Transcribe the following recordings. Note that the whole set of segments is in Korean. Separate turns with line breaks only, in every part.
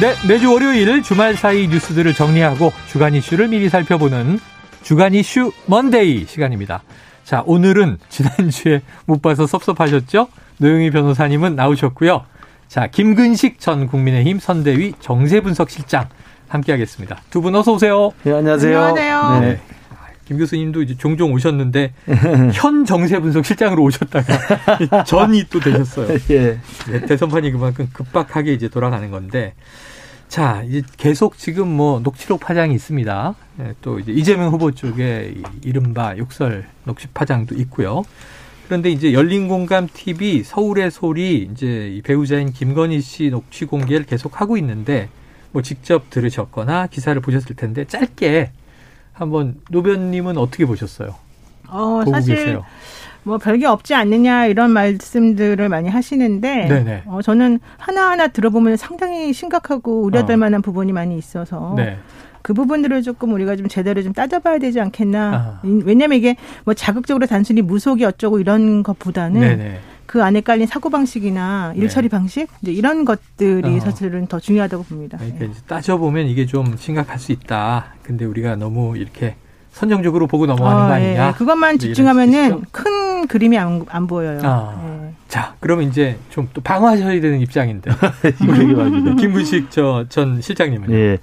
네, 매주 월요일 주말 사이 뉴스들을 정리하고 주간 이슈를 미리 살펴보는 주간 이슈 먼데이 시간입니다. 자, 오늘은 지난주에 못 봐서 섭섭하셨죠? 노영희 변호사님은 나오셨고요. 자, 김근식 전 국민의힘 선대위 정세분석실장 함께하겠습니다. 두 분 어서 오세요.
네, 안녕하세요.
안녕하세요.
네. 김 교수님도 이제 종종 오셨는데 현 정세분석 실장으로 오셨다가 전이 또 되셨어요.
예.
네, 대선판이 그만큼 급박하게 이제 돌아가는 건데 자 이제 계속 지금 뭐 녹취록 파장이 있습니다. 네, 또 이제 이재명 후보 쪽에 이 이른바 욕설 녹취 파장도 있고요. 그런데 이제 열린 공감 TV 서울의 소리 이제 이 배우자인 김건희 씨 녹취 공개를 계속 하고 있는데 뭐 직접 들으셨거나 기사를 보셨을 텐데 짧게 한번 노변님은 어떻게 보셨어요?
어,
보고
사실
계세요.
뭐 별게 없지 않느냐 이런 말씀들을 많이 하시는데
네네.
어, 저는 하나하나 들어보면 상당히 심각하고 우려될
어.
만한 부분이 많이 있어서
네.
그 부분들을 조금 우리가 좀 제대로 좀 따져봐야 되지 않겠나.
아.
왜냐면 이게 뭐 자극적으로 단순히 무속이 어쩌고 이런 것보다는
네네.
그 안에 깔린 사고 방식이나 일 처리 방식 이제 이런 것들이
어.
사실은 더 중요하다고 봅니다.
그러니까 이제 따져 보면 이게 좀 심각할 수 있다. 근데 우리가 너무 이렇게 선정적으로 보고 넘어가는 거
어, 예,
아니냐.
예. 그것만 집중하면은? 큰 그림이 안, 안 보여요.
아.
예.
자, 그러면 이제 좀 또 방어하셔야 되는 입장인데. 김문식 저 전 실장님은.
예.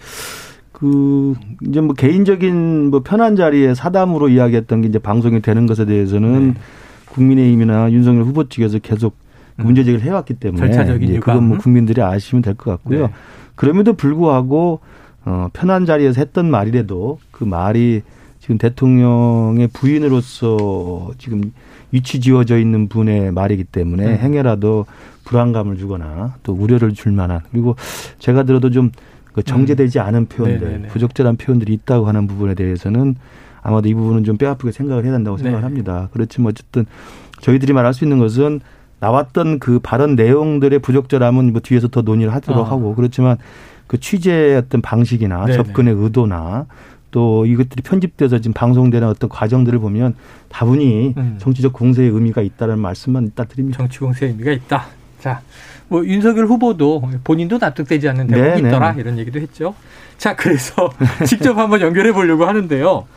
그 이제 뭐 개인적인 뭐 편한 자리에 사담으로 이야기했던 게 이제 방송이 되는 것에 대해서는
네.
국민의힘이나 윤석열 후보 측에서 계속
음.
문제 제기를 해왔기 때문에
절차적인 유감.
그건 뭐 국민들이 아시면 될 것 같고요.
네.
그럼에도 불구하고 어 편한 자리에서 했던 말이라도 그 말이 지금 대통령의 부인으로서 지금 위치 지어져 있는 분의 말이기 때문에
음.
행여라도 불안감을 주거나 또 우려를 줄 만한 그리고 제가 들어도 좀그 정제되지 않은 표현들,
음. 네네네.
부적절한 표현들이 있다고 하는 부분에 대해서는 아마도 이 부분은 좀 뼈아프게 생각을 해야 된다고 생각을
네.
합니다. 그렇지만 어쨌든 저희들이 말할 수 있는 것은 나왔던 그 발언 내용들의 부적절함은 뭐 뒤에서 더 논의를 하도록
아.
하고 그렇지만 그 취재의 어떤 방식이나
네네.
접근의 의도나 또 이것들이 편집돼서 지금 방송되는 어떤 과정들을 보면 다분히
음.
정치적 공세의 의미가 있다는 말씀만 일단 드립니다.
정치 공세의 의미가 있다. 자, 뭐 윤석열 후보도 본인도 납득되지 않는 대목이
네,
있더라
네.
이런 얘기도 했죠. 자, 그래서 직접 한번 연결해 보려고 하는데요.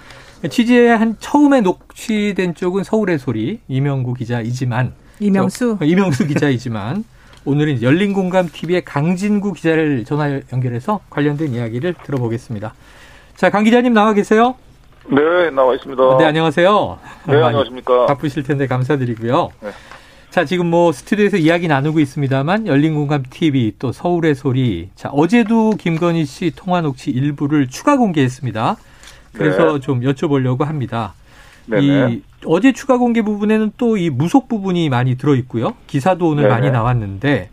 취재에 한 처음에 녹취된 쪽은 서울의 소리 이명구 기자이지만
이명수.
저- 이명수 기자이지만 오늘은 이제 열린공감 TV의 강진구 기자를 전화 연결해서 관련된 이야기를 들어보겠습니다. 자, 강 기자님 나와 계세요?
네, 나와 있습니다.
네, 안녕하세요.
네, 안녕하십니까.
바쁘실 텐데 감사드리고요.
네.
자, 지금 뭐 스튜디오에서 이야기 나누고 있습니다만 열린공감 TV 또 서울의 소리. 자, 어제도 김건희 씨 통화 녹취 일부를 추가 공개했습니다. 그래서
네.
좀 여쭤보려고 합니다.
네네.
이 어제 추가 공개 부분에는 또 이 무속 부분이 많이 들어 있고요. 기사도 오늘
네네.
많이 나왔는데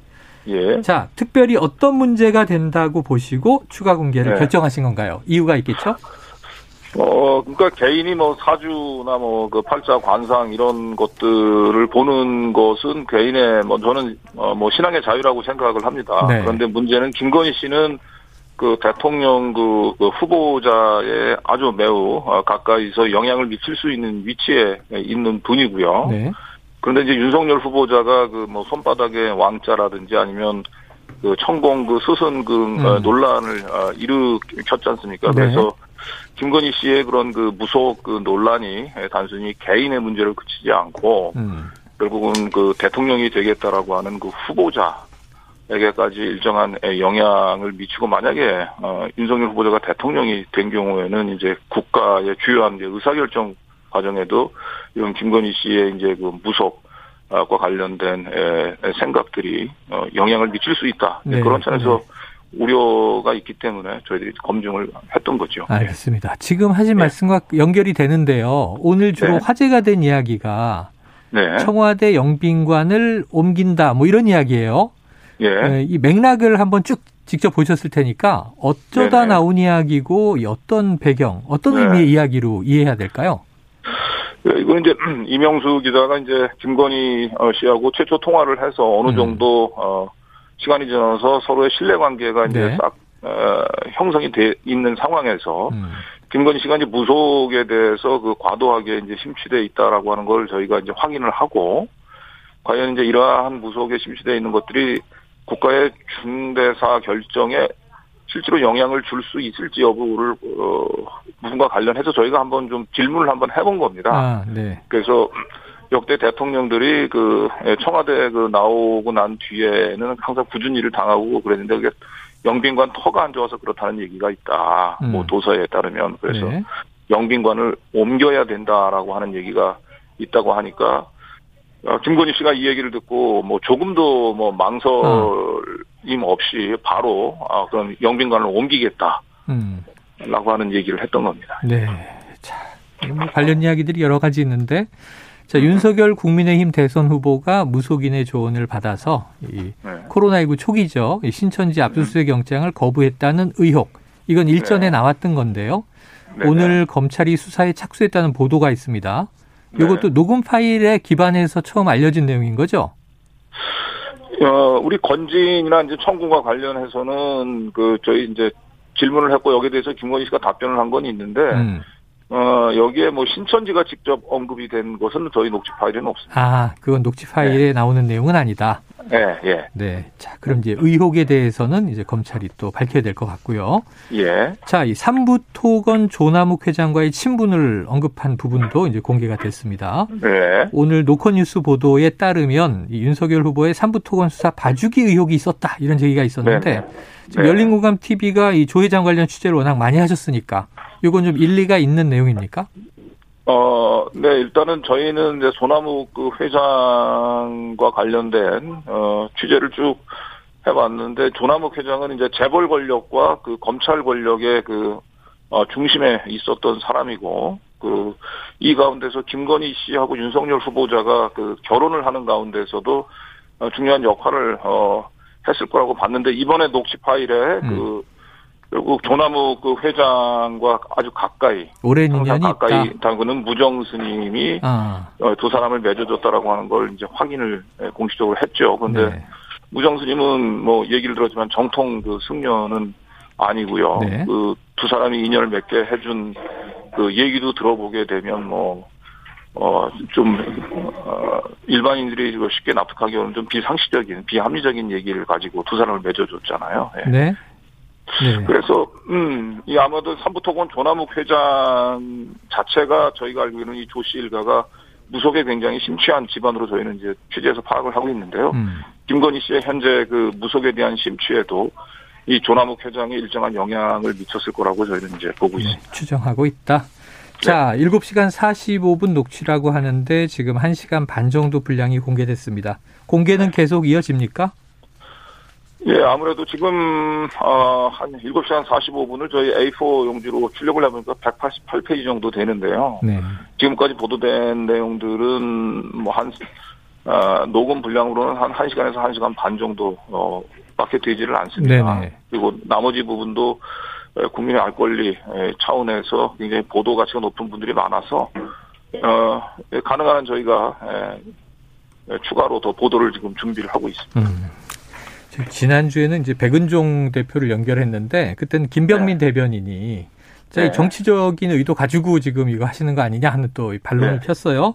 예.
자, 특별히 어떤 문제가 된다고 보시고 추가 공개를
네.
결정하신 건가요? 이유가 있겠죠?
어, 그러니까 개인이 뭐 사주나 뭐 그 팔자 관상 이런 것들을 보는 것은 개인의 뭐 저는 어, 뭐 신앙의 자유라고 생각을 합니다.
네.
그런데 문제는 김건희 씨는 그 대통령 그, 그 후보자의 아주 매우 어, 가까이서 영향을 미칠 수 있는 위치에 있는 분이고요.
네.
그런데 이제 윤석열 후보자가 그 뭐 손바닥에 왕자라든지 아니면 그 천공 그 스승금 어,
음.
논란을 어, 일으켰지 않습니까?
네.
그래서 김건희 씨의 그런 그 무속 그 논란이 단순히 개인의 문제를 그치지 않고
음.
결국은 그 대통령이 되겠다라고 하는 그 후보자에게까지 일정한 영향을 미치고 만약에 어, 윤석열 후보자가 대통령이 된 경우에는 이제 국가의 주요한 의사결정 과정에도 이런 김건희 씨의 이제 그 무속과 관련된 에, 생각들이 어, 영향을 미칠 수 있다.
네.
그런 차원에서 우려가 있기 때문에 저희들이 검증을 했던 거죠.
알겠습니다. 지금 하신
네.
말씀과 연결이 되는데요. 오늘 주로
네.
화제가 된 이야기가
네.
청와대 영빈관을 옮긴다 뭐 이런 이야기예요.
예.
네, 이 맥락을 한번 쭉 직접 보셨을 테니까 어쩌다
네네.
나온 이야기고 이 어떤 배경, 어떤
네.
의미의 이야기로 이해해야 될까요?
예, 이건 이제 이명수 기자가 이제 김건희 어, 씨하고 최초 통화를 해서 어느
음.
정도 어, 시간이 지나서 서로의 신뢰 관계가 이제
네.
싹 어, 형성이 돼 있는 상황에서
음.
김건희 씨가 이제 무속에 대해서 그 과도하게 이제 심취돼 있다라고 하는 걸 저희가 이제 확인을 하고 과연 이제 이러한 무속에 심취돼 있는 것들이 국가의 중대사 결정에 실제로 영향을 줄 수 있을지 여부를 어, 부분과 관련해서 저희가 한번 좀 질문을 한번 해본 겁니다.
아, 네.
그래서 역대 대통령들이 그 청와대 그 나오고 난 뒤에는 항상 굳은 일을 당하고 그랬는데 그게 영빈관 터가 안 좋아서 그렇다는 얘기가 있다.
음.
뭐 도서에 따르면 그래서
네.
영빈관을 옮겨야 된다라고 하는 얘기가 있다고 하니까 어, 김건희 씨가 이 얘기를 듣고 뭐 조금도 뭐 망설 임 없이 바로 아 그럼 영빈관을 옮기겠다라고
음.
하는 얘기를 했던 겁니다.
네. 자, 뭐 관련 이야기들이 여러 가지 있는데 자, 윤석열 국민의힘 대선 후보가 무속인의 조언을 받아서 이
네.
코로나19 초기죠. 이 신천지 압수수색 영장을 거부했다는 의혹. 이건 일전에
네.
나왔던 건데요.
네네.
오늘 검찰이 수사에 착수했다는 보도가 있습니다.
네.
이것도 녹음 파일에 기반해서 처음 알려진 내용인 거죠?
어, 우리 건진이나 이제 청구과 관련해서는 그 저희 이제 질문을 했고 여기에 대해서 김건희 씨가 답변을 한 건 있는데
음.
어 여기에 뭐 신천지가 직접 언급이 된 것은 저희 녹취 파일에는 없습니다.
아, 그건 녹취 파일에 나오는 내용은 아니다.
예, 예,
네. 자, 그럼 이제 의혹에 대해서는 이제 검찰이 또 밝혀야 될 것 같고요.
예,
자, 이 삼부토건 조남욱 회장과의 친분을 언급한 부분도 이제 공개가 됐습니다.
네,
오늘 노컷뉴스 보도에 따르면 이 윤석열 후보의 삼부토건 수사 봐주기 의혹이 있었다 이런 얘기가 있었는데
네네.
지금
네.
열린공감 TV가 이 조 회장 관련 취재를 워낙 많이 하셨으니까 이건 좀 일리가 있는 내용입니까?
어, 네, 일단은 저희는 이제 소나무 그 회장과 관련된, 어, 취재를 쭉 해봤는데, 조남욱 회장은 이제 재벌 권력과 그 검찰 권력의 그, 어, 중심에 있었던 사람이고, 그, 이 가운데서 김건희 씨하고 윤석열 후보자가 그 결혼을 하는 가운데서도 어, 중요한 역할을, 어, 했을 거라고 봤는데, 이번에 녹취 파일에 그, 결국 조남욱 그 회장과 아주 가까이,
오랜 인연이
가까이. 당구는 무정 스님이
아,
어, 두 사람을 맺어줬다라고 하는 걸 이제 확인을 예, 공식적으로 했죠. 그런데
네.
무정 스님은 뭐 얘기를 들었지만 정통 그 승려는 아니고요.
네.
그두 사람이 인연을 맺게 해준 그 얘기도 들어보게 되면 뭐. 어, 좀, 어, 일반인들이 쉽게 납득하기 어려운 좀 비상식적인, 비합리적인 얘기를 가지고 두 사람을 맺어줬잖아요. 예.
네. 네.
그래서 음, 이 아마도 삼부토건 조남욱 회장 자체가 저희가 알고 있는 이 조씨 일가가 무속에 굉장히 심취한 집안으로 저희는 이제 취재해서 파악을 하고 있는데요.
음.
김건희 씨의 현재 그 무속에 대한 심취에도 이 조남욱 회장이 일정한 영향을 미쳤을 거라고 저희는 이제 보고
네,
있습니다.
추정하고 있다. 자, 7시간 45분 녹취라고 하는데 지금 1시간 반 정도 분량이 공개됐습니다. 공개는 계속 이어집니까?
예, 아무래도 지금 어, 한 7시간 45분을 저희 A4 용지로 출력을 해보니까 188페이지 정도 되는데요.
네.
지금까지 보도된 내용들은 뭐 한 어, 녹음 분량으로는 한 1시간에서 1시간 반 정도 어, 밖에 되지를 않습니다.
네네.
그리고 나머지 부분도 어, 국민의 알 권리 에, 차원에서 굉장히 보도 가치가 높은 분들이 많아서 어, 예, 가능한 한 저희가 에, 에, 추가로 더 보도를 지금 준비를 하고 있습니다.
음. 지난주에는 이제 백은종 대표를 연결했는데 그때는 김병민 대변인이 자, 이
네.
정치적인 의도 가지고 지금 이거 하시는 거 아니냐 하는 또이 반론을
네.
pis어요.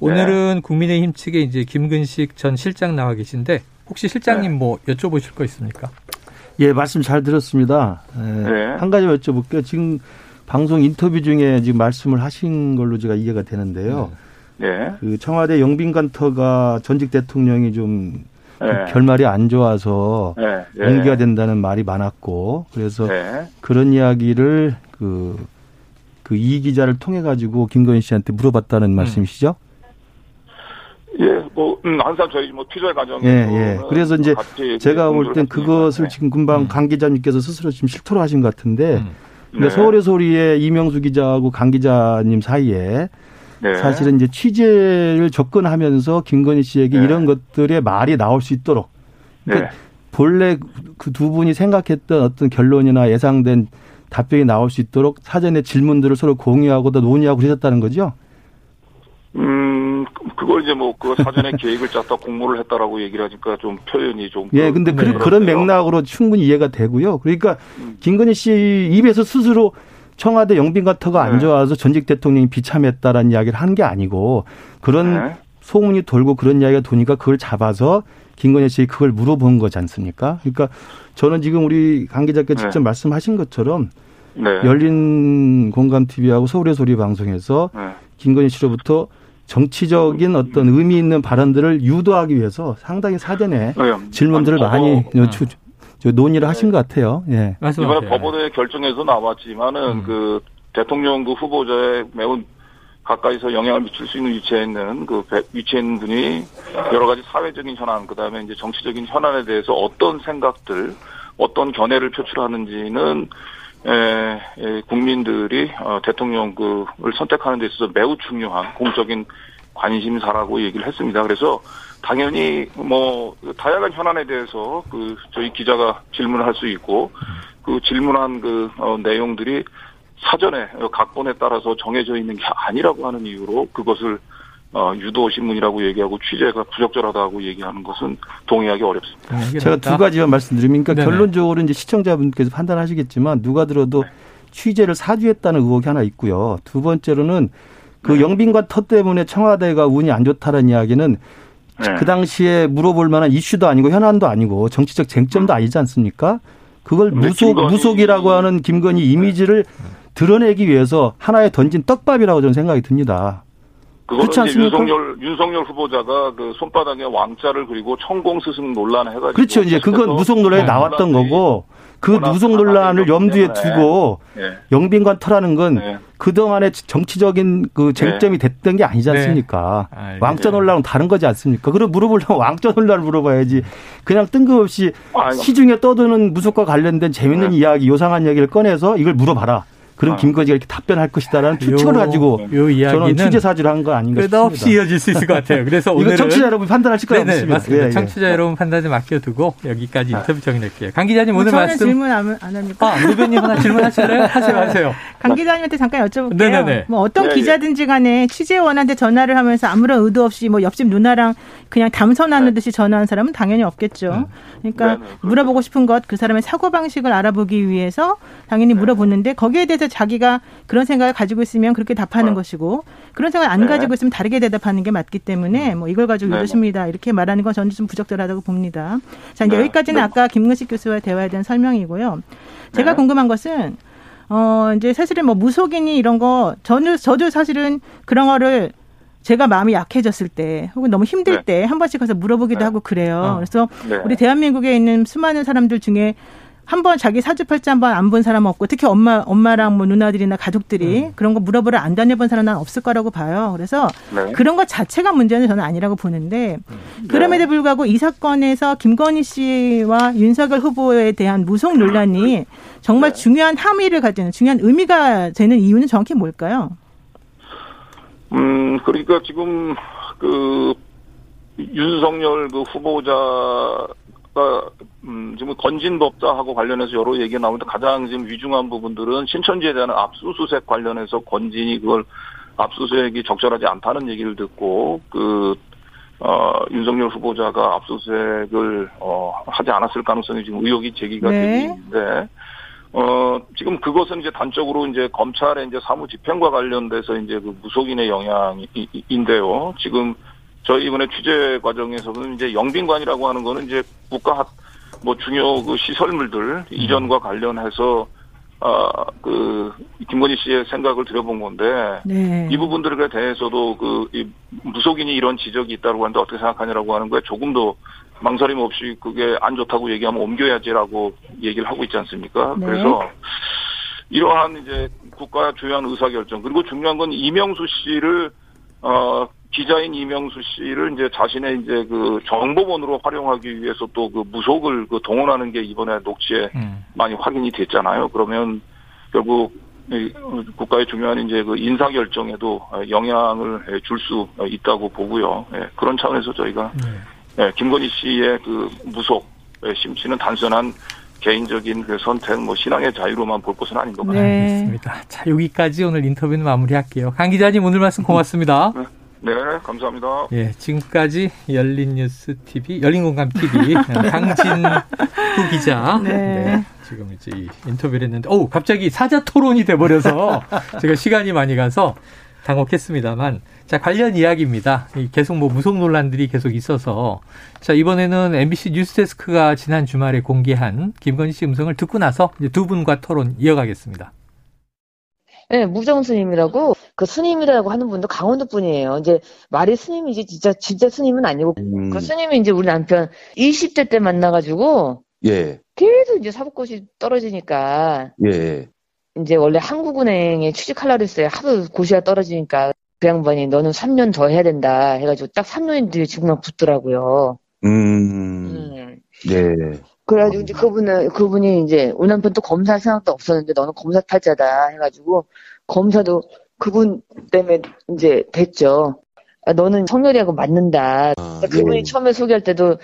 오늘은 국민의힘 측에 이제 김근식 전 실장 나와 계신데 혹시 실장님
네.
뭐 여쭤보실 거 있습니까?
예, 말씀 잘 들었습니다. 예,
네.
한 가지 여쭤볼게요. 지금 방송 인터뷰 중에 지금 말씀을 하신 걸로 제가 이해가 되는데요.
네.
그 청와대 영빈관터가 전직 대통령이 좀
네.
결말이 안 좋아서
네. 네.
옮겨야 된다는 말이 많았고 그래서
네.
그런 이야기를 그, 그 이 기자를 통해 가지고 김건희 씨한테 물어봤다는 말씀이시죠?
예, 뭐, 음, 항상 저희 뭐 취재 과정에서.
예, 예. 그래서 이제 제가 볼 땐 그것을
네.
지금 금방
음.
강 기자님께서 스스로 지금 실토를 하신 것 같은데
음.
근데
네.
서울의 소리의 이명수 기자하고 강 기자님 사이에
네.
사실은 이제 취재를 접근하면서 김건희 씨에게
네.
이런 것들의 말이 나올 수 있도록 그러니까
네.
본래 그 두 분이 생각했던 어떤 결론이나 예상된 답변이 나올 수 있도록 사전에 질문들을 서로 공유하고 또 논의하고 그러셨다는 거죠?
음, 그걸 이제 뭐, 그 사전에 계획을 짰다 공모를 했다라고 얘기를 하니까 좀 표현이 좀.
예, 근데 그,
네.
그런 맥락으로 충분히 이해가 되고요. 그러니까
음.
김건희 씨 입에서 스스로 청와대 영빈과터가 안
네.
좋아서 전직 대통령이 비참했다라는 이야기를 한게 아니고 그런
네.
소문이 돌고 그런 이야기가 도니까 그걸 잡아서 김건희 씨에 그걸 물어본 거지 않습니까? 그러니까 저는 지금 우리 강 기자께
네.
직접 말씀하신 것처럼
네.
열린 공감 TV하고 서울의 소리 방송에서
네.
김건희 씨로부터 정치적인 어떤 의미 있는 발언들을 유도하기 위해서 상당히 사전에
네.
질문들을 많이
법원-
주- 저 논의를 하신 것 같아요. 예.
이번에
말씀하세요.
법원의 결정에서 나왔지만은
음.
그 대통령 그 후보자에 매우 가까이서 영향을 미칠 수 있는 위치에 있는 그 배- 위치에 있는 분이 여러 가지 사회적인 현안 그다음에 이제 정치적인 현안에 대해서 어떤 생각들 어떤 견해를 표출하는지는 에, 에, 국민들이 어, 대통령 그를 선택하는 데 있어서 매우 중요한 공적인 관심사라고 얘기를 했습니다. 그래서 당연히 뭐 다양한 현안에 대해서 그 저희 기자가 질문을 할수 있고 그 질문한 그 어, 내용들이 사전에 각본에 따라서 정해져 있는 게 아니라고 하는 이유로 그것을 어, 유도 신문이라고 얘기하고 취재가 부적절하다고 얘기하는 것은 동의하기 어렵습니다.
제가 두 가지만 말씀드리면 그러니까
네네.
결론적으로 이제 시청자분께서 판단하시겠지만 누가 들어도 취재를 사주했다는 의혹이 하나 있고요. 두 번째로는 그
네.
영빈관 터 때문에 청와대가 운이 안 좋다는 이야기는
네.
그 당시에 물어볼 만한 이슈도 아니고 현안도 아니고 정치적 쟁점도 아니지 않습니까? 그걸 무속
김건희-
무속이라고 하는 김건희 이미지를 드러내기 위해서 하나의 던진 떡밥이라고 저는 생각이 듭니다. 그렇지 않습니까?
윤석열 윤석열 후보자가 그 손바닥에 왕자를 그리고 천공 스승 논란 해가지고
그렇죠. 이제 그건 무속 논란에
네.
나왔던 거고 그
워낙
무속 논란을 염두에. 두고
예.
영빈관 터라는 건
네.
그동안의 정치적인 그 쟁점이 됐던 게 아니지
네.
않습니까? 왕자 논란은 다른 거지 않습니까? 그럼 물어보려면 왕자 논란을 물어봐야지. 그냥 뜬금없이
아,
시중에 떠드는 무속과 관련된 재밌는
네.
이야기, 요상한 이야기를 꺼내서 이걸 물어봐라. 그럼
아.
김건희가 이렇게 답변할 것이다라는 추측을
요-
가지고
요
저는
이야기는
취재 사주를 한 거 아닌가
끝없이
싶습니다.
이어질 수 있을 것 같아요. 그래서
이거
오늘은
청취자 여러분 판단하실 거라고
네네
믿습니다.
맞습니다.
예, 예.
청취자 여러분 판단을 맡겨두고 여기까지 인터뷰 정리할게요. 강 기자님
뭐
오늘
저는
말씀
질문 안, 안 합니까?
아 노변님 하나 질문하실래요? 하세요 하세요.
강 기자님한테 잠깐 여쭤볼게요.
네네네.
뭐 어떤
네,
기자든지 간에 취재원한테 전화를 하면서 아무런 의도 없이 뭐 옆집 누나랑 그냥 담소 나누듯이 전화한 사람은 당연히 없겠죠. 그러니까
네, 네, 그렇죠.
물어보고 싶은 것 그 사람의 사고 방식을 알아보기 위해서 당연히
네.
물어보는데 거기에 대해서 자기가 그런 생각을 가지고 있으면 그렇게 답하는
네.
것이고 그런 생각을 안
네.
가지고 있으면 다르게 대답하는 게 맞기 때문에 뭐 이걸 가지고
네,
이러십니다 이렇게 말하는 건 저는 좀 부적절하다고 봅니다. 자 이제
네.
여기까지는
네.
아까 김근식 교수와의 대화에 대한 설명이고요. 제가
네.
궁금한 것은 어, 이제 사실은 뭐 무속인이 이런 거, 저는, 저도 사실은 그런 거를 제가 마음이 약해졌을 때, 혹은 너무 힘들
네.
때, 한 번씩 가서 물어보기도
네.
하고 그래요.
어.
그래서
네.
우리 대한민국에 있는 수많은 사람들 중에 한번 자기 사주팔자 한번 안 본 사람 없고 특히 엄마 엄마랑 뭐 누나들이나 가족들이
음.
그런 거 물어보러 안 다녀본 사람 난 없을 거라고 봐요. 그래서
네.
그런 것 자체가 문제는 저는 아니라고 보는데 그럼에도 불구하고 이 사건에서 김건희 씨와 윤석열 후보에 대한 무속 논란이 정말
네.
중요한 함의를 가지는 중요한 의미가 되는 이유는 정확히 뭘까요?
음, 그러니까 지금 그 윤석열 그 후보자 가 음, 지금 건진법자하고 관련해서 여러 얘기가 나오는데 가장 지금 위중한 부분들은 신천지에 대한 압수수색 관련해서 건진이 그걸 압수수색이 적절하지 않다는 얘기를 듣고 그 어, 윤석열 후보자가 압수수색을 어, 하지 않았을 가능성이 지금 의혹이 제기가
네.
되고 있는데 어, 지금 그것은 이제 단적으로 이제 검찰의 이제 사무 집행과 관련돼서 이제 그 무속인의 영향인데요. 지금 저희 이번에 취재 과정에서는 이제 영빈관이라고 하는 거는 이제 국가 뭐 중요 그 시설물들 이전과 관련해서 아그 김건희 씨의 생각을 들여본 건데
네.
이 부분들에 대해서도 그 이 무속인이 이런 지적이 있다고 하는데 어떻게 생각하냐라고 하는 거에 조금 더 망설임 없이 그게 안 좋다고 얘기하면 옮겨야지라고 얘기를 하고 있지 않습니까?
네.
그래서 이러한 이제 국가 주요한 의사결정 그리고 중요한 건 이명수 씨를 어 기자인 이명수 씨를 이제 자신의 이제 그 정보원으로 활용하기 위해서 또 그 무속을 그 동원하는 게 이번에 녹취에
음.
많이 확인이 됐잖아요. 그러면 결국 이 국가의 중요한 이제 그 인사 결정에도 영향을 줄 수 있다고 보고요. 예, 그런 차원에서 저희가
네.
예, 김건희 씨의 그 무속의 심취는 단순한 개인적인 그 선택, 뭐 신앙의 자유로만 볼 것은 아닌 것 같아요.
네.
알겠습니다. 자, 여기까지 오늘 인터뷰는 마무리할게요. 강 기자님 오늘 말씀 고맙습니다.
네, 감사합니다.
예, 지금까지 열린 뉴스 TV, 열린 공감 TV 강진후 기자.
네.
지금 이제 이 인터뷰를 했는데, 오, 갑자기 사자 토론이 돼버려서 제가 시간이 많이 가서 당혹했습니다만, 자, 관련 이야기입니다. 이 계속 뭐 무속 논란들이 계속 있어서, 자, 이번에는 MBC 뉴스데스크가 지난 주말에 공개한 김건희 씨 음성을 듣고 나서 이제 두 분과 토론 이어가겠습니다.
네, 무정 스님이라고 그 스님이라고 하는 분도 강원도 분이에요. 이제 말이 스님이지 진짜 진짜 스님은 아니고
음,
그 스님이 이제 우리 남편 20대 때 만나가지고
예,
계속 이제 사법고시 떨어지니까
예,
이제 원래 한국은행에 취직하려고 했어요. 하도 고시가 떨어지니까 그 양반이 너는 3년 더 해야 된다 해가지고 딱 3년 뒤에 지금만 붙더라고요.
음,
음.
네,
그래가지고 이제 그분은 그분이 이제 우리 남편 또 검사할 생각도 없었는데 너는 검사 탈자다 해가지고 검사도 그분 때문에 이제 됐죠. 아, 너는 성렬이하고 맞는다.
아,
그분이
예.
처음에 소개할 때도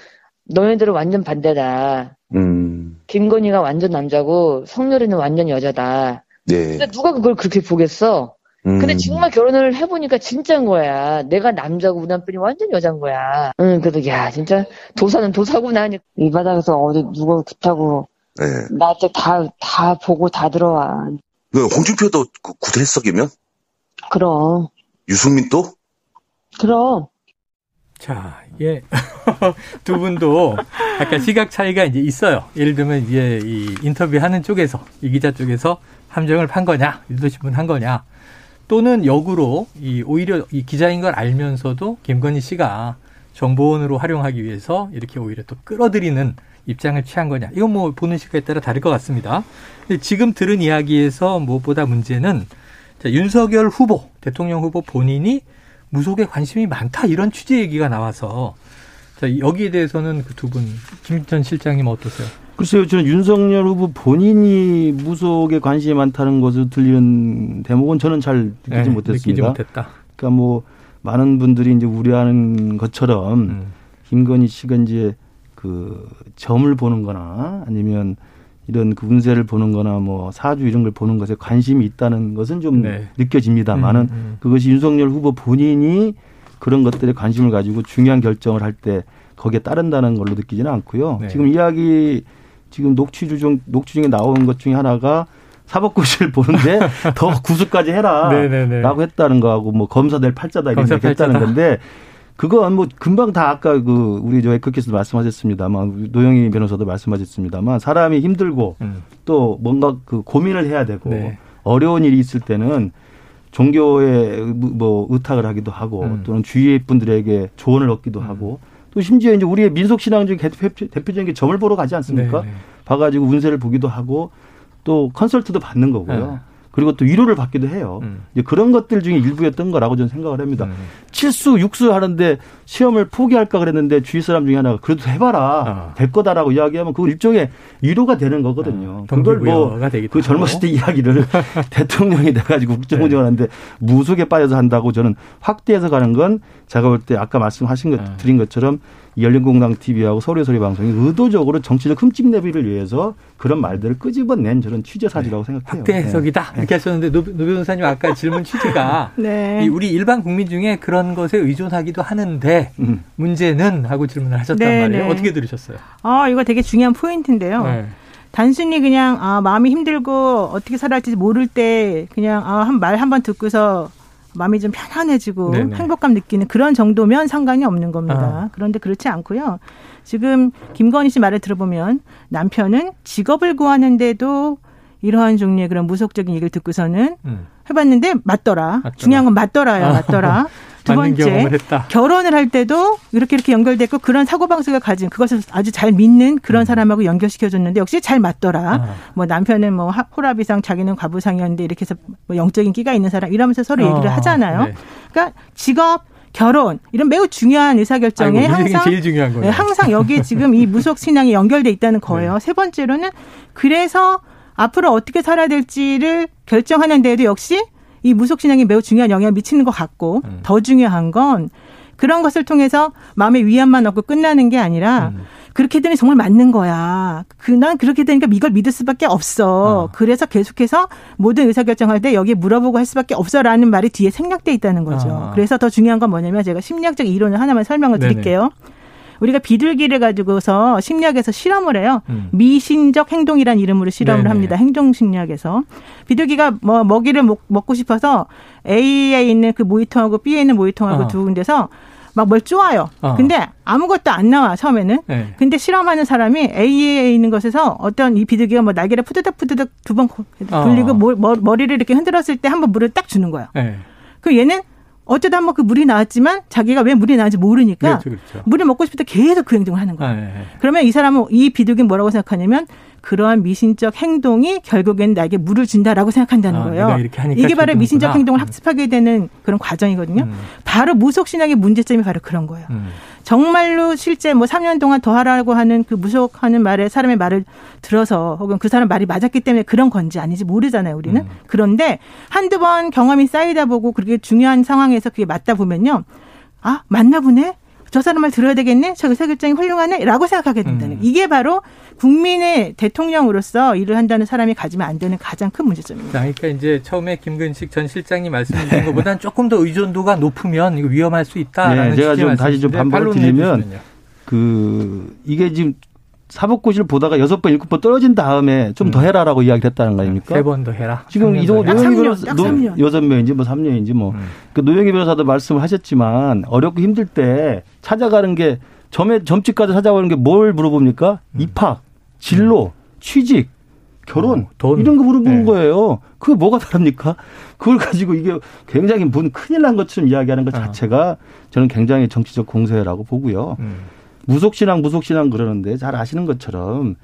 너네들은 완전 반대다.
음,
김건희가 완전 남자고 성렬이는 완전 여자다.
네.
근데 누가 그걸 그렇게 보겠어?
음,
근데 정말 결혼을 해보니까 진짜인 거야. 내가 남자고 우리 남편이 완전 여자인 거야. 응, 그래도 야 진짜 도사는 도사구나 하니 이 바닥에서 어디 누가 그렇다고
네.
나한테 다, 다 보고 다 들어와.
그 홍준표도 그 구대석이면
그럼,
유승민도
그럼.
자, 예. 두 분도 약간 시각 차이가 이제 있어요. 예를 들면 이제 이 인터뷰 하는 쪽에서, 이 기자 쪽에서 함정을 판 거냐, 유도신문 한 거냐, 또는 역으로 이 오히려 이 기자인 걸 알면서도 김건희 씨가 정보원으로 활용하기 위해서 이렇게 오히려 또 끌어들이는 입장을 취한 거냐. 이건 뭐 보는 시각에 따라 다를 것 같습니다. 근데 지금 들은 이야기에서 무엇보다 문제는 자, 윤석열 후보, 대통령 후보 본인이 무속에 관심이 많다 이런 취재 얘기가 나와서 자, 여기에 대해서는 그 두 분, 김전 실장님 어떠세요?
글쎄요, 저는 윤석열 후보 본인이 무속에 관심이 많다는 것을 들리는 대목은 저는 잘 느끼지
네, 느끼지
못했습니다.
못했다.
그러니까 뭐 많은 분들이 이제 우려하는 것처럼
음.
김건희 씨가 이제 그 점을 보는 거나 아니면 이런 그 운세를 보는 거나 뭐 사주 이런 걸 보는 것에 관심이 있다는 것은 좀
네.
느껴집니다만은
음, 음.
그것이 윤석열 후보 본인이 그런 것들에 관심을 가지고 중요한 결정을 할 때 거기에 따른다는 걸로 느끼지는 않고요.
네.
지금 이야기 지금 녹취 중 녹취 중에 나온 것 중에 하나가 사법고시를 보는데 더 구수까지 해라.
네네네.
라고 했다는 거하고 뭐 검사 될 팔자다 이런 얘기 했다는. 건데 그건 뭐 금방 다 아까 그 우리 저 에크께서도 말씀하셨습니다만 노영희 변호사도 말씀하셨습니다만 사람이 힘들고
음.
또 뭔가 그 고민을 해야 되고
네.
어려운 일이 있을 때는 종교에 뭐 의탁을 하기도 하고
음.
또는 주위 분들에게 조언을 얻기도 하고 또 심지어 이제 우리의 민속 신앙 중에 대표- 대표적인 게 점을 보러 가지 않습니까?
네, 네.
봐가지고 운세를 보기도 하고 또 컨설트도 받는 거고요.
네.
그리고 또 위로를 받기도 해요.
음.
이제 그런 것들 중에 일부였던 거라고 저는 생각을 합니다.
음.
칠수 육수 하는데 시험을 포기할까 그랬는데 주위 사람 중에 하나가 그래도 해봐라
아.
될 거다라고 이야기하면 그건 일종의 위로가 되는 거거든요.
아,
그걸 뭐 그 젊었을 때 이야기를 대통령이 돼가지고 국정운영을 하는데 무속에 빠져서 한다고 저는 확대해서 가는 건 제가 볼 때 아까 말씀하신 것
아.
드린 것처럼 열린공감 TV하고 서울의소리 방송이 의도적으로 정치적 흠집 내기를 위해서 그런 말들을 끄집어낸 저런 취재 사지라고 생각해요.
확대 해석이다.
네.
이렇게 하셨는데 노, 노 변호사님 아까 질문 취지가
네.
이 우리 일반 국민 중에 그런 것에 의존하기도 하는데
음.
문제는 하고 질문을 하셨단
네,
말이에요.
네.
어떻게 들으셨어요?
아, 이거 되게 중요한 포인트인데요.
네.
단순히 그냥 아, 마음이 힘들고 어떻게 살아야 할지 모를 때 그냥 아, 한 말 한 번 듣고서 마음이 좀 편안해지고
네네.
행복감 느끼는 그런 정도면 상관이 없는 겁니다.
아.
그런데 그렇지 않고요. 지금 김건희 씨 말을 들어보면 남편은 직업을 구하는데도 이러한 종류의 그런 무속적인 얘기를 듣고서는
음.
해봤는데 맞더라.
맞더라.
중요한 건 맞더라요. 맞더라. 두 번째. 결혼을 할 때도 이렇게 이렇게 연결됐고 그런 사고 방식을 가진 그것을 아주 잘 믿는 그런 사람하고 연결시켜 줬는데 역시 잘 맞더라.
음. 아.
뭐 남편은 뭐 하- 호랍이상 자기는 과부상이었는데 이렇게 해서 뭐 영적인 끼가 있는 사람 이러면서 서로 얘기를
어,
하잖아요.
네.
그러니까 직업 결혼 이런 매우 중요한 의사결정에
아이고,
항상
제일 중요한 거예요.
네, 항상 여기에 지금 이 무속 신앙이 연결돼 있다는 거예요.
네.
세 번째로는 그래서 앞으로 어떻게 살아야 될지를 결정하는 데에도 역시 이 무속 신앙이 매우 중요한 영향을 미치는 것 같고
음.
더 중요한 건 그런 것을 통해서 마음의 위안만 얻고 끝나는 게 아니라
음.
그렇게 되니 정말 맞는 거야. 그난 그렇게 되니까 이걸 믿을 수밖에 없어.
어.
그래서 계속해서 모든 의사결정할 때 여기에 물어보고 할 수밖에 없어라는 말이 뒤에 생략돼 있다는 거죠.
아.
그래서 더 중요한 건 뭐냐면 제가 심리학적 이론을 하나만 설명을
네네.
드릴게요. 우리가 비둘기를 가지고서 심리학에서 실험을 해요.
음.
미신적 행동이라는 이름으로 실험을
네네.
합니다. 행동심리학에서. 비둘기가 뭐 먹이를 먹, 먹고 싶어서 A에 있는 그 모이통하고 B에 있는 모이통하고
어.
두 군데서 막뭘 쪼아요.
어.
근데 아무것도 안 나와, 처음에는.
네.
근데 실험하는 사람이 A에 있는 것에서 어떤 이 비둘기가 뭐 날개를 푸드득 푸드득 두 번 돌리고
어.
머리를 이렇게 흔들었을 때 한 번 물을 딱 주는 거예요.
네.
그 얘는 어쩌다 한번 그 물이 나왔지만 자기가 왜 물이 나왔는지 모르니까
그렇죠, 그렇죠.
물을 먹고 싶을 때 계속 그 행동을 하는 거예요.
아, 네, 네.
그러면 이 사람은 이 비둘기는 뭐라고 생각하냐면 그러한 미신적 행동이 결국엔 나에게 물을 준다라고 생각한다는
아,
거예요.
내가 이렇게 하니까
이게 바로. 미신적 행동을
음.
학습하게 되는 그런 과정이거든요.
음.
바로 무속신앙의 문제점이 바로 그런 거예요.
음.
정말로 실제 뭐 3년 동안 더 하라고 하는 그 무속하는 말에 사람의 말을 들어서 혹은 그 사람 말이 맞았기 때문에 그런 건지 아닌지 모르잖아요, 우리는.
음.
그런데 한두 번 경험이 쌓이다 보고 그렇게 중요한 상황에서 그게 맞다 보면요. 아, 맞나 보네? 저 사람 말 들어야 되겠네? 저 의사결정이 훌륭하네? 라고 생각하게 된다는.
음.
이게 바로 국민의 대통령으로서 일을 한다는 사람이 가지면 안 되는 가장 큰 문제점입니다.
자, 그러니까 이제 처음에 김근식 전 실장님 말씀하신 것보다는 조금 더 의존도가 높으면 이거 위험할 수 있다라는
네, 제가 좀 다시 좀
말씀이신데
반박을 드리면. 그 이게 지금 사법고시를 보다가 여섯 번 일곱 번 떨어진 다음에 좀더 해라라고 이야기를 했다는 거 아닙니까?
세 번 더 해라.
지금
해라.
딱
노영희 변호사. 여섯 명인지 뭐 삼 년인지 뭐
음.
그 노영희 변호사도 말씀을 하셨지만 어렵고 힘들 때 찾아가는 게 점에 점집까지 찾아가는 게 뭘 물어봅니까? 입학, 진로, 취직, 결혼
음. 어, 돈.
이런 거 물어보는
네.
거예요. 그게 뭐가 다릅니까? 그걸 가지고 이게 굉장히 문 큰일 난 것처럼 이야기하는 것
어.
자체가 저는 굉장히 정치적 공세라고 보고요.
음.
무속신앙, 무속신앙 그러는데 잘 아시는 것처럼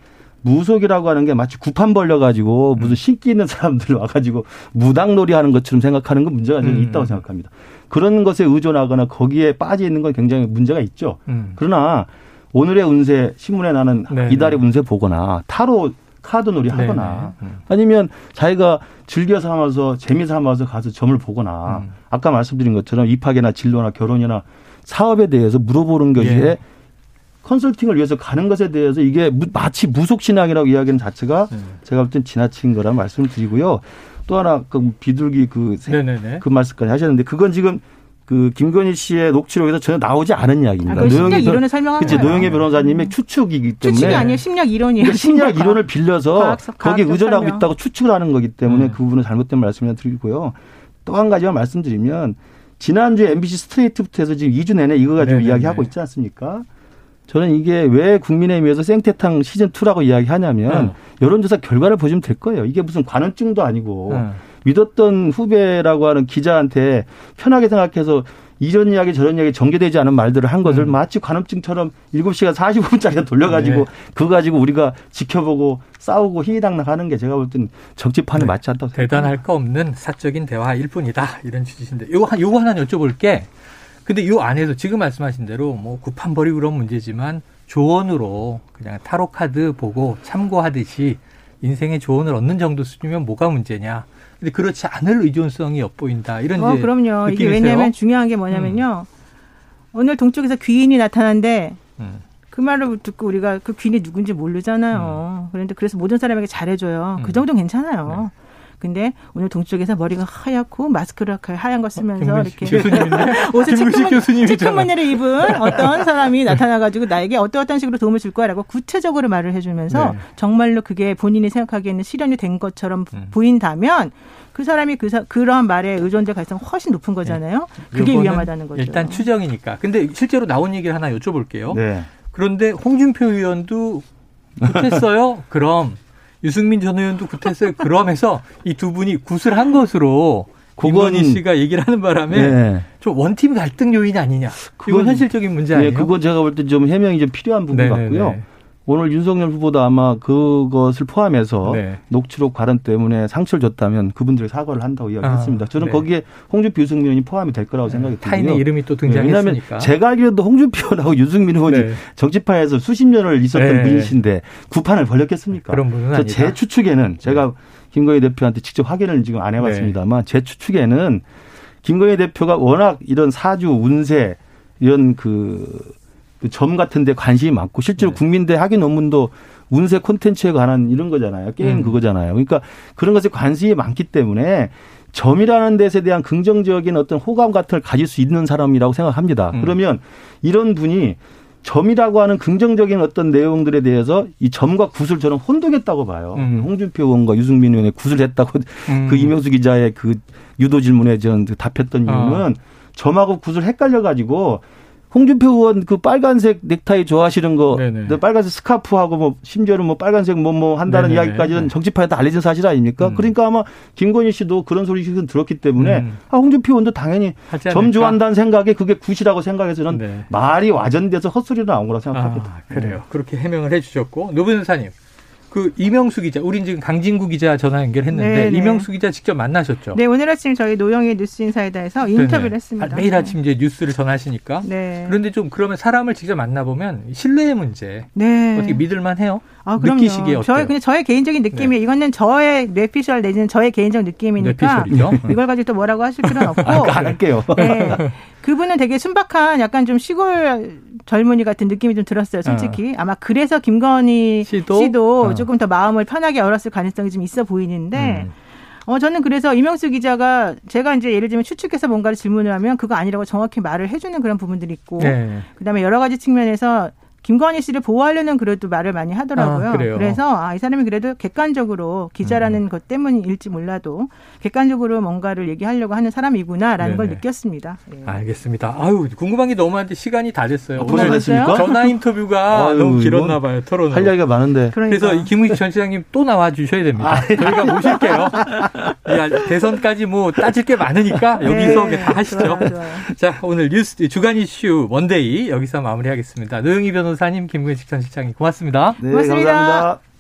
무속이라고 하는 게 마치 구판 벌려가지고 무슨 신기 있는 사람들 와가지고 무당놀이 하는 것처럼 생각하는 건 문제가 저는
음.
있다고 생각합니다. 그런 것에 의존하거나 거기에 빠져 있는 건 굉장히 문제가 있죠.
음.
그러나 오늘의 운세, 신문에 나는
네,
이달의
네.
운세 보거나 타로 카드 놀이 하거나
네, 네. 음.
아니면 자기가 즐겨 삼아서 재미 삼아서 가서 점을 보거나
음.
아까 말씀드린 것처럼 입학이나 진로나 결혼이나 사업에 대해서 물어보는 것이
예.
컨설팅을 위해서 가는 것에 대해서 이게 무- 마치 무속신앙이라고 이야기하는 자체가
네.
제가 볼 땐 지나친 거라는 말씀을 드리고요. 또 하나 그 비둘기 그, 세-
네네네.
그 말씀까지 하셨는데 그건 지금 그 김건희 씨의 녹취록에서 전혀 나오지 않은 이야기입니다.
아,
노영희 변-
이론을 설명하는
그치. 노영희 변호사님의 추측이기 때문에
추측이 아니에요. 심리학 이론이에요.
그러니까 심리학 이론을 빌려서
과학적-
거기에 의존하고
설명.
있다고 추측을 하는 거기 때문에
음.
그 부분은 잘못된 말씀을 드리고요. 또 한 가지만 말씀드리면 지난주에 MBC 스트레이트부터 해서 지금 2주 내내 이거 가지고
네네네.
이야기하고 있지 않습니까? 저는 이게 왜 국민의힘에서 생태탕 시즌2라고 이야기하냐면
음.
여론조사 결과를 보시면 될 거예요. 이게 무슨 관원증도 아니고
음.
믿었던 후배라고 하는 기자한테 편하게 생각해서 이런 이야기 저런 이야기 전개되지 않은 말들을 한 것을
음.
마치 관음증처럼 7시간 45분짜리 돌려가지고
네.
그거 가지고 우리가 지켜보고 싸우고 희희당락 하는 게 제가 볼 땐 정치판에
네.
맞지 않다고 생각합니다.
대단할 거 없는 사적인 대화일 뿐이다. 이런 취지신데. 요거, 한- 요거 하나 여쭤볼게. 근데 요 안에서 지금 말씀하신 대로 뭐 구판 버리고 그런 문제지만 조언으로 그냥 타로 카드 보고 참고하듯이 인생의 조언을 얻는 정도 수준이면 뭐가 문제냐. 근데 그렇지 않을 의존성이 엿보인다. 이런
어, 그럼요. 이게? 왜냐하면 중요한 게 뭐냐면요. 오늘 동쪽에서 귀인이 나타난데
음.
그 말을 듣고 우리가 그 귀인이 누군지 모르잖아요. 그런데 그래서 모든 사람에게 잘해줘요.
음.
그 정도 는 괜찮아요. 근데 오늘 동쪽에서 머리가 하얗고 마스크를 하얀 거 쓰면서
김근식
이렇게? 옷을 체크무늬-. 체크무늬를 입은 어떤 사람이 나타나가지고 나에게 어떤 어떤 식으로 도움을 줄 거야라고 구체적으로 말을 해주면서
네.
정말로 그게 본인이 생각하기에는 실현이 된 것처럼
음.
보인다면 그 사람이 그 사, 그러한 말에 의존될 가능성이 훨씬 높은 거잖아요. 그게
요거는
위험하다는 거죠.
일단 추정이니까. 근데 실제로 나온 얘기를 하나 여쭤볼게요.
네.
그런데 홍준표 의원도 굿했어요. 그럼 유승민 전 의원도 굿했어요. 그러면서 이 두 분이 굿을 한 것으로
그거는-
씨가 얘기를 하는 바람에
네.
좀 원팀 갈등 요인이 아니냐. 이건
그건-
현실적인 문제
네,
아니에요?
그건 제가 볼 때 좀 해명이 좀 필요한 부분
네네네.
같고요. 오늘 윤석열 후보도 아마 그것을 포함해서
네.
녹취록 발언 때문에 상처를 줬다면 그분들이 사과를 한다고 이야기했습니다.
아,
저는
네.
거기에 홍준표, 유승민 의원이 포함이 될 거라고 생각이 들고요.
타인의 이름이 또
네, 왜냐하면
등장했으니까.
제가 알기로도 홍준표 의원하고 유승민 의원이
네.
정치판에서 수십 년을 있었던
네.
분이신데 구판을 벌렸겠습니까?
그런 분은 아니다.
제 추측에는 제가 김건희 대표한테 직접 확인을 지금 안 해봤습니다만 제 추측에는 김건희 대표가 워낙 이런 사주 운세 이런 그, 그 점 같은 데 관심이 많고 실제로
네.
국민대 학위 논문도 운세 콘텐츠에 관한 이런 거잖아요. 게임
음.
그거잖아요. 그러니까 그런 것에 관심이 많기 때문에 점이라는 데에 대한 긍정적인 어떤 호감 같은 걸 가질 수 있는 사람이라고 생각합니다.
음.
그러면 이런 분이 점이라고 하는 긍정적인 어떤 내용들에 대해서 이 점과 굿을 저는 혼동했다고 봐요.
음.
홍준표 의원과 유승민 의원의 굿을 했다고
음.
그 이명수 기자의 그 유도 질문에 전 답했던
어.
이유는 점하고 굿을 헷갈려 가지고 홍준표 의원 그 빨간색 넥타이 좋아하시는 거,
네네.
그 빨간색 스카프하고 뭐 심지어는 뭐 빨간색 뭐뭐 한다는
네네네.
이야기까지는 정치판에 다 알려진 사실 아닙니까?
음.
그러니까 아마 김건희 씨도 그런 소리를 들었기 때문에
음.
아, 홍준표 의원도 당연히
하지
점
않을까?
좋아한다는 생각에 그게 굿이라고 생각해서는
네.
말이 와전돼서 헛소리로 나온 거라고 생각합니다.
아, 그래요. 그렇게 해명을 해주셨고 노부 변호사님, 그 이명수 기자, 우린 지금 강진구 기자 전화 연결했는데
네, 네.
이명수 기자 직접 만나셨죠?
네, 오늘 아침 저희 노영희 뉴스 인사이다에서 인터뷰를
네네.
했습니다.
아, 매일 아침 이제 뉴스를 전하시니까.
네.
그런데 좀 그러면 사람을 직접 만나보면 신뢰의 문제
네.
어떻게 믿을만 해요?
아, 그럼요.
느끼시기에 어때요?
저의 그냥 저의 개인적인 느낌이에요. 이거는 저의 뇌피셜 내지는 저의 개인적 느낌이니까
뇌피셜이죠.
이걸 가지고 또 뭐라고 하실 필요는 없고.
아, 안 할게요.
네. 그분은 되게 순박한 약간 좀 시골 젊은이 같은 느낌이 좀 들었어요, 솔직히. 아마 그래서 김건희
씨도?
씨도,
어.
조금 더 마음을 편하게 열었을 가능성이 좀 있어 보이는데,
음.
어, 저는 그래서 이명수 기자가 제가 이제 예를 들면 추측해서 뭔가를 질문을 하면 그거 아니라고 정확히 말을 해주는 그런 부분들이 있고,
네.
그 다음에 여러 가지 측면에서 김건희 씨를 보호하려는 그래도 말을 많이 하더라고요.
아, 그래요?
래서 아, 이 사람이 그래도 객관적으로 기자라는
음.
것 때문일지 몰라도 객관적으로 뭔가를 얘기하려고 하는 사람이구나라는 걸
네네.
느꼈습니다. 예.
알겠습니다. 아유 궁금한 게 너무 많은데 시간이 다 됐어요.
아, 됐습니까?
전화 인터뷰가
아유,
너무 길었나 봐요. 토론.
할 이야기가 많은데.
그러니까.
그래서 이 김근식 전 실장님 또 나와 주셔야 됩니다.
아,
저희가 모실게요. 야, 대선까지 뭐 따질 게 많으니까 여기서
네,
다 하시죠.
좋아요, 좋아요.
자, 오늘 뉴스 주간 이슈 원데이 여기서 마무리하겠습니다. 노영희 변호사님, 김근식 전 실장님 고맙습니다.
네,
고맙습니다.
감사합니다.